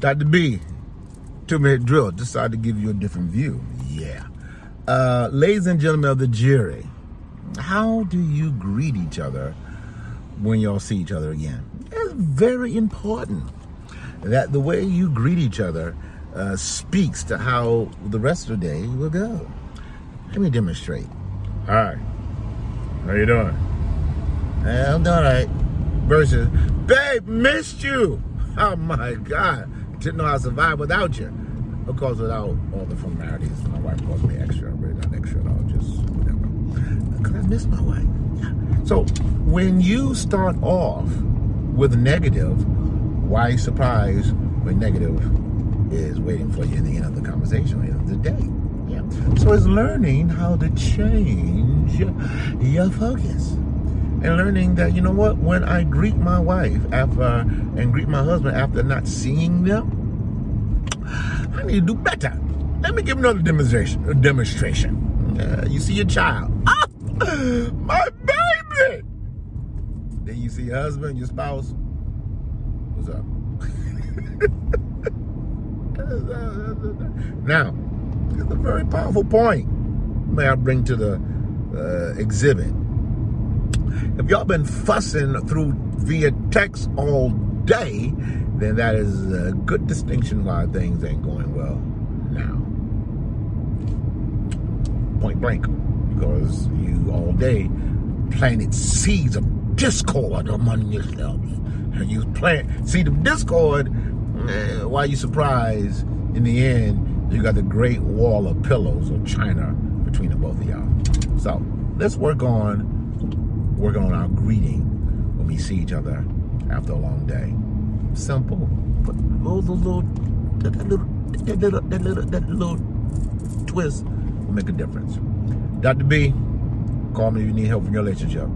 Dr. B, two minute drill. Decided to give you a different view. Yeah. Uh, ladies and gentlemen of the jury, how do you greet each other when y'all see each other again? It's very important that the way you greet each other uh, speaks to how the rest of the day will go. Let me demonstrate. Hi. How you doing? Hey, I'm doing all right. Versus, babe, missed you. Oh my God. Didn't know how to survive without you. Of course, without all the formalities. My wife calls me extra, but not extra at all, just whatever. Because I miss my wife. Yeah. So when you start off with negative, why surprise when negative is waiting for you in the end of the conversation, the end of the day? Yeah. So it's learning how to change your focus and learning that you know what when i greet my wife after and greet my husband after not seeing them I need to do better. Let me give another demonstration. Demonstration. Uh, you see your child. Ah, my baby. Then you see your husband, your spouse. What's up? now, it's a very powerful point. May I bring to the uh, exhibit? If y'all been fussing through via text all day, then that is a good distinction why things ain't going well now. Point blank. Because you all day planted seeds of discord among yourselves. And you plant seed of discord, eh, why you surprised in the end you got the great wall of pillows of China between the both of y'all. So let's work on work on our greeting when we see each other after a long day simple. But little, little, that little, that little, that little, that little twist will make a difference. Dr. B, call me if you need help in your relationship.